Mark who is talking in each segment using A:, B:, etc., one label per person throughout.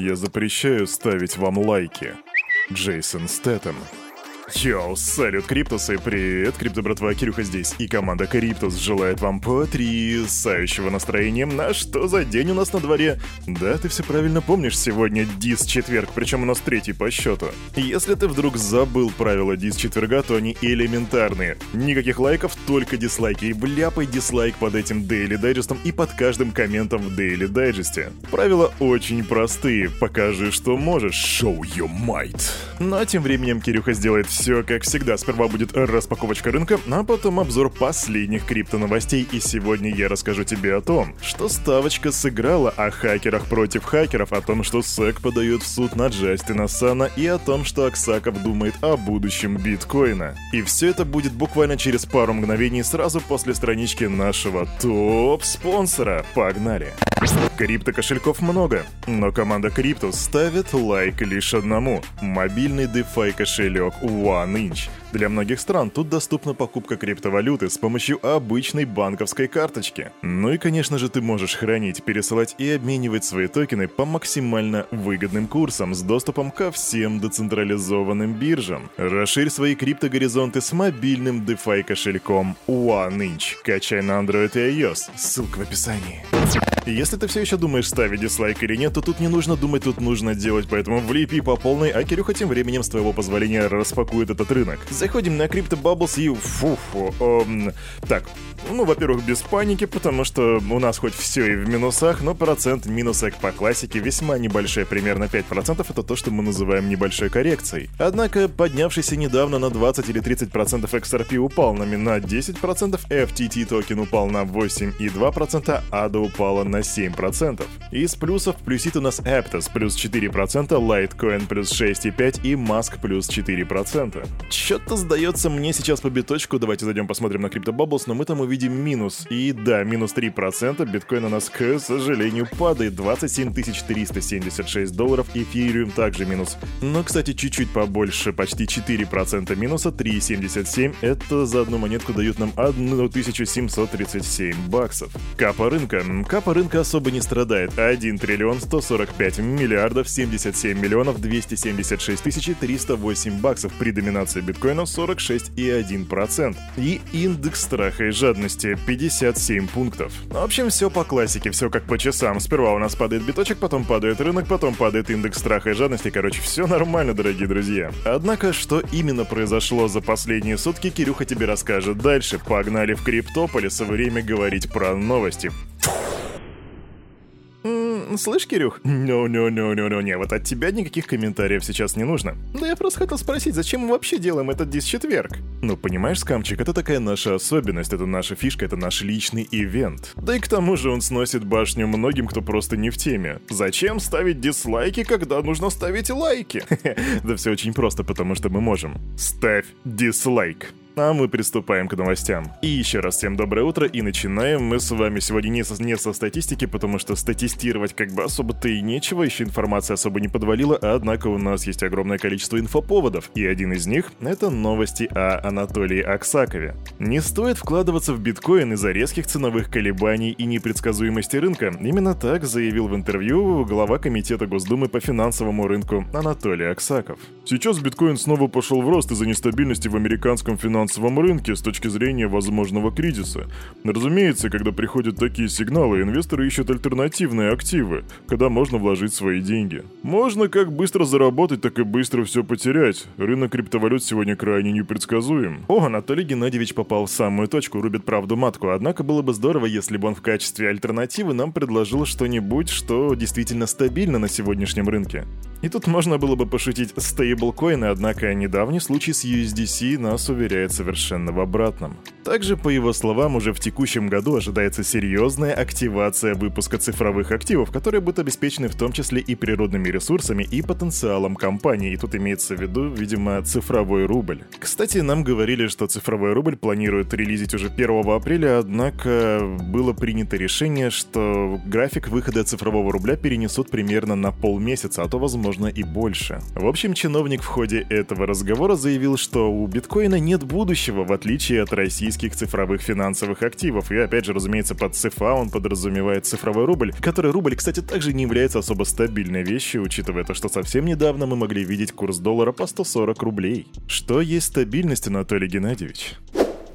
A: Я запрещаю ставить вам лайки. Джейсон Стэттем. Йоу, салют, Криптусы, привет, Крипто братва, Кирюха здесь, и команда Криптус желает вам потрясающего настроения. На что за день у нас на дворе? Да, ты все правильно помнишь, сегодня дис четверг, причем у нас третий по счету. Если ты вдруг забыл правила дис четверга, то они элементарные. Никаких лайков, только дизлайки, и вляпай дизлайк под этим Daily Digest ом и под каждым комментом в Daily Digest е. Правила очень простые, покажи, что можешь, show your might. Ну а тем временем Кирюха сделает все как всегда. Сперва будет распаковочка рынка, а потом обзор последних крипто-новостей. И сегодня я расскажу тебе о том, что ставочка сыграла о хакерах против хакеров, о том, что SEC подает в суд на Джастина Сана и о том, что Аксаков думает о будущем биткоина. И все это будет буквально через пару мгновений сразу после странички нашего топ-спонсора. Погнали! Крипто-кошельков много, но команда Криптус ставит лайк лишь одному – мобильный DeFi кошелек OneInch. Для многих стран тут доступна покупка криптовалюты с помощью обычной банковской карточки. Ну и, конечно же, ты можешь хранить, пересылать и обменивать свои токены по максимально выгодным курсам с доступом ко всем децентрализованным биржам. Расширь свои криптогоризонты с мобильным DeFi кошельком OneInch. Качай на Android и iOS. Ссылка в описании. Если ты все еще думаешь, ставить дизлайк или нет, то тут не нужно думать, тут нужно делать, поэтому влепи по полной, а Кирюха тем временем с твоего позволения распакует этот рынок. Заходим на Crypto Bubbles и фу-фу. Эм, так, ну, во-первых, без паники, потому что у нас хоть все и в минусах, но процент минусок по классике весьма небольшой, примерно 5% это то, что мы называем небольшой коррекцией. Однако, поднявшийся недавно на 20 или 30% XRP упал на, на 10%, FTT токен упал на 8,2%, ADA упала на 7%. Из плюсов плюсит у нас Aptos плюс 4%, Litecoin плюс 6,5% и Mask плюс 4%. Чё-то сдается мне сейчас по биточку, давайте зайдем посмотрим на Crypto Bubbles, но мы там увидим минус. И да, минус 3%, биткоин у нас, к сожалению, падает 27 376 долларов, эфириум также минус. Но, кстати, чуть-чуть побольше, почти 4% минуса, 3,77, это за одну монетку дают нам 1737 баксов. Капа рынка. Капа рынка особо не страдает. 1 триллион 145 миллиардов 77 миллионов 276 тысяч 308 баксов при доминации биткоина 46,1%. И индекс страха и жадности 57 пунктов. В общем, все по классике, все как по часам. Сперва у нас падает биточек, потом падает рынок, потом падает индекс страха и жадности. Короче, все нормально, дорогие друзья. Однако, что именно произошло за последние сутки, Кирюха тебе расскажет дальше. Погнали в Криптополис, время говорить про новости. Слышь, Кирюх? Ну-ну-ну-ну-ну, не, вот от тебя никаких комментариев сейчас не нужно. Да я просто хотел спросить, зачем мы вообще делаем этот дис-четверг? Ну, понимаешь, скамчик, это такая наша особенность, это наша фишка, это наш личный ивент. Да и к тому же он сносит башню многим, кто просто не в теме. Зачем ставить дизлайки, когда нужно ставить лайки? Да все очень просто, потому что мы можем. Ставь дизлайк. А мы приступаем к новостям. И еще раз всем доброе утро, и начинаем мы с вами сегодня не со, не со статистики, потому что статистировать как бы особо-то и нечего, еще информация особо не подвалила, однако у нас есть огромное количество инфоповодов, и один из них — это новости о Анатолии Аксакове. Не стоит вкладываться в биткоин из-за резких ценовых колебаний и непредсказуемости рынка. Именно так заявил в интервью глава комитета Госдумы по финансовому рынку Анатолий Аксаков. Сейчас биткоин снова пошел в рост из-за нестабильности в американском финансовом финансовом рынке с точки зрения возможного кризиса. Разумеется, когда приходят такие сигналы, инвесторы ищут альтернативные активы, когда можно вложить свои деньги. Можно как быстро заработать, так и быстро все потерять. Рынок криптовалют сегодня крайне непредсказуем. О, Анатолий Геннадьевич попал в самую точку, рубит правду матку. Однако было бы здорово, если бы он в качестве альтернативы нам предложил что-нибудь, что действительно стабильно на сегодняшнем рынке. И тут можно было бы пошутить стейблкоины, однако недавний случай с USDC нас уверяет совершенно в обратном. Также, по его словам, уже в текущем году ожидается серьезная активация выпуска цифровых активов, которые будут обеспечены в том числе и природными ресурсами, и потенциалом компании. И тут имеется в виду, видимо, цифровой рубль. Кстати, нам говорили, что цифровой рубль планируют релизить уже 1 апреля, однако было принято решение, что график выхода цифрового рубля перенесут примерно на полмесяца, а то, возможно, и больше. В общем, чиновник в ходе этого разговора заявил, что у биткоина нет будущего, в отличие от российских цифровых финансовых активов. И опять же, разумеется, под ЦФА он подразумевает цифровой рубль, который рубль, кстати, также не является особо стабильной вещью, учитывая то, что совсем недавно мы могли видеть курс доллара по 140 рублей. Что есть стабильность, Анатолий Геннадьевич?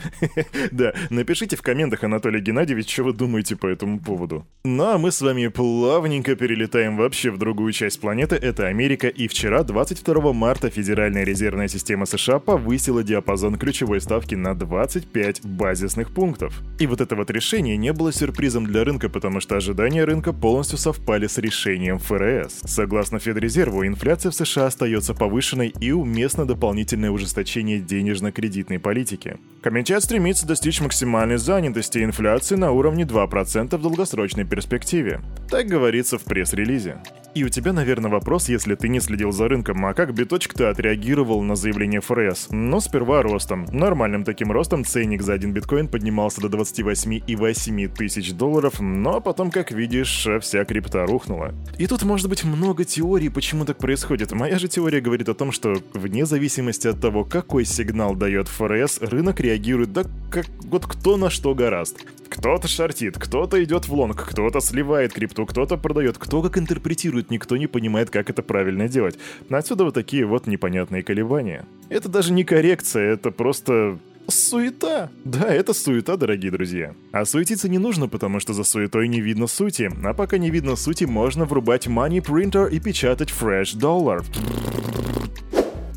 A: Да, напишите в комментах, Анатолий Геннадьевич, что вы думаете по этому поводу. Ну а мы с вами плавненько перелетаем вообще в другую часть планеты, это Америка, и вчера, 22 марта, Федеральная резервная система США повысила диапазон ключевой ставки на 25 базисных пунктов. И вот это вот решение не было сюрпризом для рынка, потому что ожидания рынка полностью совпали с решением ФРС. Согласно Федрезерву, инфляция в США остается повышенной и уместно дополнительное ужесточение денежно-кредитной политики. Комитет Комитет стремится достичь максимальной занятости и инфляции на уровне 2% в долгосрочной перспективе. Так говорится в пресс-релизе. И у тебя, наверное, вопрос, если ты не следил за рынком, а как биточек-то отреагировал на заявление ФРС? Но сперва ростом. Нормальным таким ростом ценник за один биткоин поднимался до 28,8 тысяч долларов, но потом, как видишь, вся крипта рухнула. И тут может быть много теорий, почему так происходит. Моя же теория говорит о том, что вне зависимости от того, какой сигнал дает ФРС, рынок реагирует да как вот кто на что гораст. Кто-то шортит, кто-то идет в лонг, кто-то сливает крипту, кто-то продает, кто как интерпретирует, никто не понимает, как это правильно делать. Отсюда вот такие вот непонятные колебания. Это даже не коррекция, это просто Суета. Да, это суета, дорогие друзья. А суетиться не нужно, потому что за суетой не видно сути. А пока не видно сути, можно врубать money printer и печатать fresh dollar.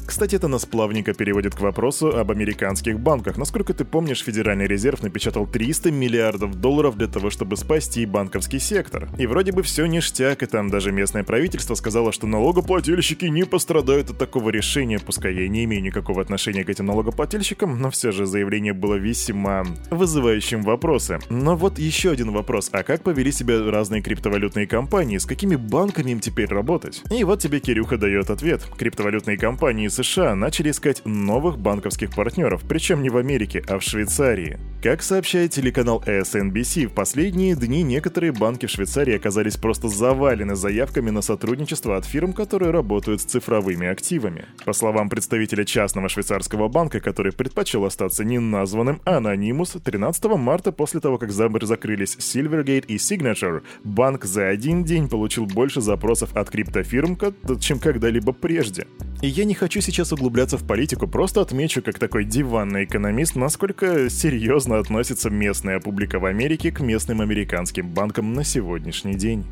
A: Кстати, это нас плавненько переводит к вопросу об американских банках. Насколько ты помнишь, Федеральный резерв напечатал 300 миллиардов долларов для того, чтобы спасти банковский сектор. И вроде бы все ништяк, и там даже местное правительство сказало, что налогоплательщики не пострадают от такого решения, пускай я не имею никакого отношения к этим налогоплательщикам, но все же заявление было весьма вызывающим вопросы. Но вот еще один вопрос, а как повели себя разные криптовалютные компании, с какими банками им теперь работать? И вот тебе Кирюха дает ответ. Криптовалютные компании США начали искать новых банковских партнеров, причем не в Америке, а в Швейцарии. Как сообщает телеканал SNBC, в последние дни некоторые банки в Швейцарии оказались просто завалены заявками на сотрудничество от фирм, которые работают с цифровыми активами. По словам представителя частного швейцарского банка, который предпочел остаться неназванным, Anonymous, 13 марта после того, как закрылись Silvergate и Signature, банк за один день получил больше запросов от криптофирм, чем когда-либо прежде. И я не хочу сейчас углубляться в политику, просто отмечу, как такой диванный экономист, насколько серьезно относится местная публика в Америке к местным американским банкам на сегодняшний день.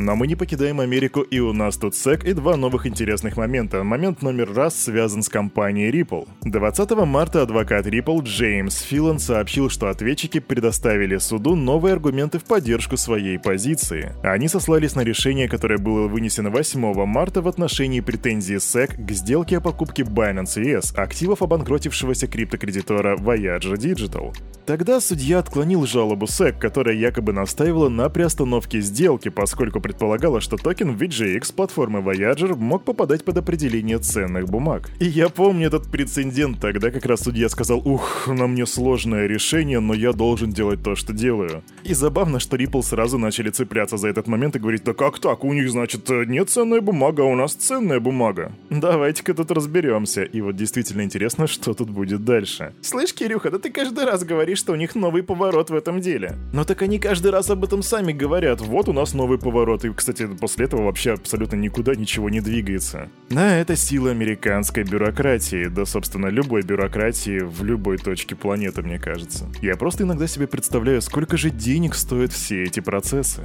A: Но мы не покидаем Америку, и у нас тут SEC и два новых интересных момента. Момент номер раз связан с компанией Ripple. 20 марта адвокат Ripple Джеймс Филан сообщил, что ответчики предоставили суду новые аргументы в поддержку своей позиции. Они сослались на решение, которое было вынесено 8 марта в отношении претензий SEC к сделке о покупке Binance US, активов обанкротившегося криптокредитора Voyager Digital. Тогда судья отклонил жалобу SEC, которая якобы настаивала на приостановке сделки, поскольку предполагала, что токен VGX платформы Voyager мог попадать под определение ценных бумаг. И я помню этот прецедент, тогда как раз судья сказал, ух, на мне сложное решение, но я должен делать то, что делаю. И забавно, что Ripple сразу начали цепляться за этот момент и говорить, да как так, у них, значит, не ценная бумага, а у нас ценная бумага. Давайте-ка тут разберемся. И вот действительно интересно, что тут будет дальше. Слышь, Кирюха, да ты каждый раз говоришь, что у них новый поворот в этом деле. Но так они каждый раз об этом сами говорят. Вот у нас новый поворот. И, кстати, после этого вообще абсолютно никуда ничего не двигается. Да, это сила американской бюрократии. Да, собственно, любой бюрократии в любой точке планеты, мне кажется. Я просто иногда себе представляю, сколько же денег стоят все эти процессы.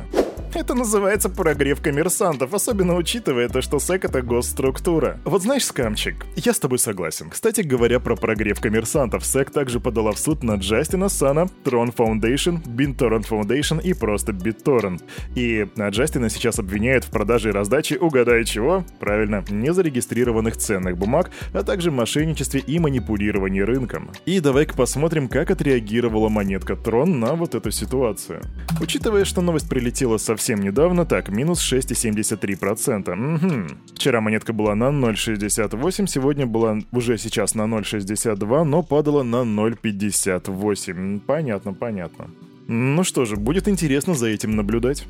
A: Это называется прогрев коммерсантов, особенно учитывая то, что СЭК — это госструктура. Вот знаешь, скамчик, я с тобой согласен. Кстати говоря про прогрев коммерсантов, СЭК также подала в суд на Джастина Сана, Tron Foundation, BitTorrent Foundation и просто BitTorrent. И Джастина сейчас обвиняют в продаже и раздаче, угадай чего? Правильно, незарегистрированных ценных бумаг, а также мошенничестве и манипулировании рынком. И давай-ка посмотрим, как отреагировала монетка Tron на вот эту ситуацию. Учитывая, что новость прилетела совсем совсем недавно, так, минус 6,73%. Угу. Вчера монетка была на 0,68, сегодня была уже сейчас на 0,62, но падала на 0,58. Понятно, понятно. Ну что же, будет интересно за этим наблюдать.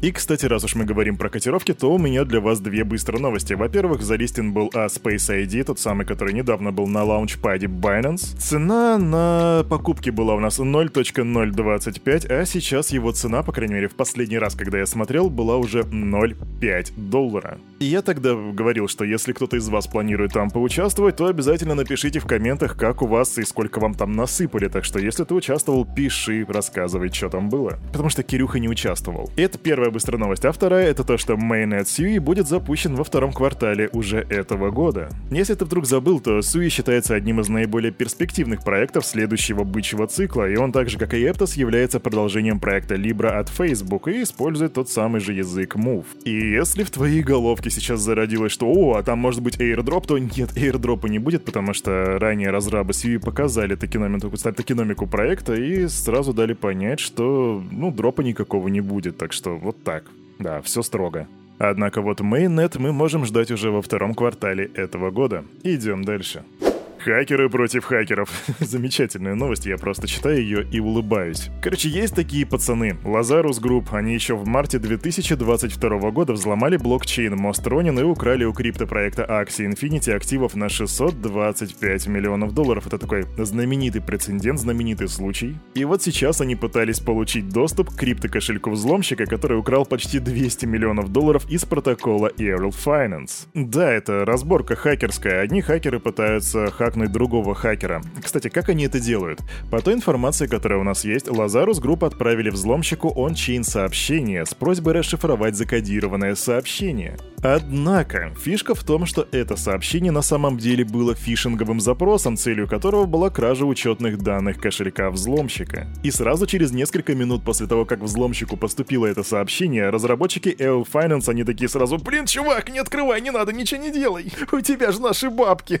A: И, кстати, раз уж мы говорим про котировки, то у меня для вас две быстрые новости. Во-первых, залистен был а Space ID, тот самый, который недавно был на лаунчпаде Binance. Цена на покупки была у нас 0.025, а сейчас его цена, по крайней мере, в последний раз, когда я смотрел, была уже 0.5 доллара. И я тогда говорил, что если кто-то из вас планирует там поучаствовать, то обязательно напишите в комментах, как у вас и сколько вам там насыпали. Так что если ты участвовал, пиши, рассказывай, что там было. Потому что Кирюха не участвовал. Это первая быстрая новость. А вторая это то, что Mainnet Sui будет запущен во втором квартале уже этого года. Если ты вдруг забыл, то Sui считается одним из наиболее перспективных проектов следующего бычьего цикла, и он так же, как и Aptos, является продолжением проекта Libra от Facebook и использует тот самый же язык Move. И если в твоей головке сейчас зародилось, что «О, а там может быть airdrop», то нет, airdropа не будет, потому что ранее разрабы Sui показали токеномику, токеномику проекта и сразу дали понять, что, ну, дропа никакого не будет, так что вот так. Да, все строго. Однако вот Mainnet мы можем ждать уже во втором квартале этого года. Идем дальше. Хакеры против хакеров. Замечательная новость, я просто читаю ее и улыбаюсь. Короче, есть такие пацаны. Lazarus Group, они еще в марте 2022 года взломали блокчейн Mostronин и украли у криптопроекта Axie Infinity активов на 625 миллионов долларов. Это такой знаменитый прецедент, знаменитый случай. И вот сейчас они пытались получить доступ к криптокошельку взломщика, который украл почти 200 миллионов долларов из протокола Aerial Finance. Да, это разборка хакерская. Одни хакеры пытаются хакнуть хакнуть другого хакера. Кстати, как они это делают? По той информации, которая у нас есть, Lazarus Group отправили взломщику on-chain сообщение с просьбой расшифровать закодированное сообщение. Однако, фишка в том, что это сообщение на самом деле было фишинговым запросом, целью которого была кража учетных данных кошелька взломщика. И сразу через несколько минут после того, как взломщику поступило это сообщение, разработчики Euler Finance, они такие сразу «Блин, чувак, не открывай, не надо, ничего не делай! У тебя же наши бабки!»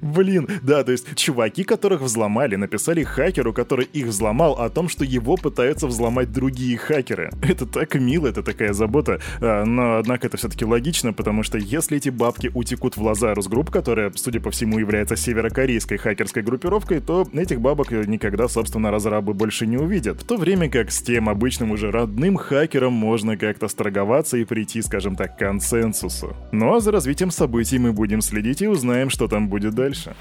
A: Блин, да, то есть чуваки, которых взломали, написали хакеру, который их взломал, о том, что его пытаются взломать другие хакеры. Это так мило, это такая забота, а, но однако это все-таки логично, потому что если эти бабки утекут в Lazarus Group, которая, судя по всему, является северокорейской хакерской группировкой, то этих бабок никогда, собственно, разрабы больше не увидят. В то время как с тем обычным уже родным хакером можно как-то сторговаться и прийти, скажем так, к консенсусу. Ну а за развитием событий мы будем следить и узнаем, что там будет дальше.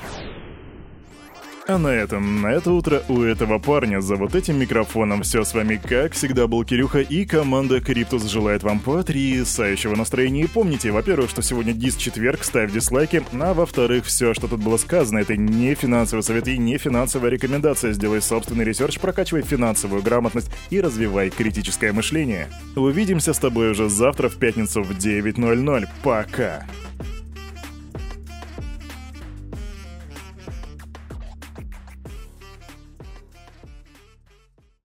A: А на этом, на это утро у этого парня за вот этим микрофоном все с вами, как всегда, был Кирюха и команда Криптус желает вам потрясающего настроения. И помните, во-первых, что сегодня дис-четверг, ставь дизлайки, а во-вторых, все, что тут было сказано, это не финансовый совет и не финансовая рекомендация. Сделай собственный research, прокачивай финансовую грамотность и развивай критическое мышление. Увидимся с тобой уже завтра в пятницу в 9.00. Пока!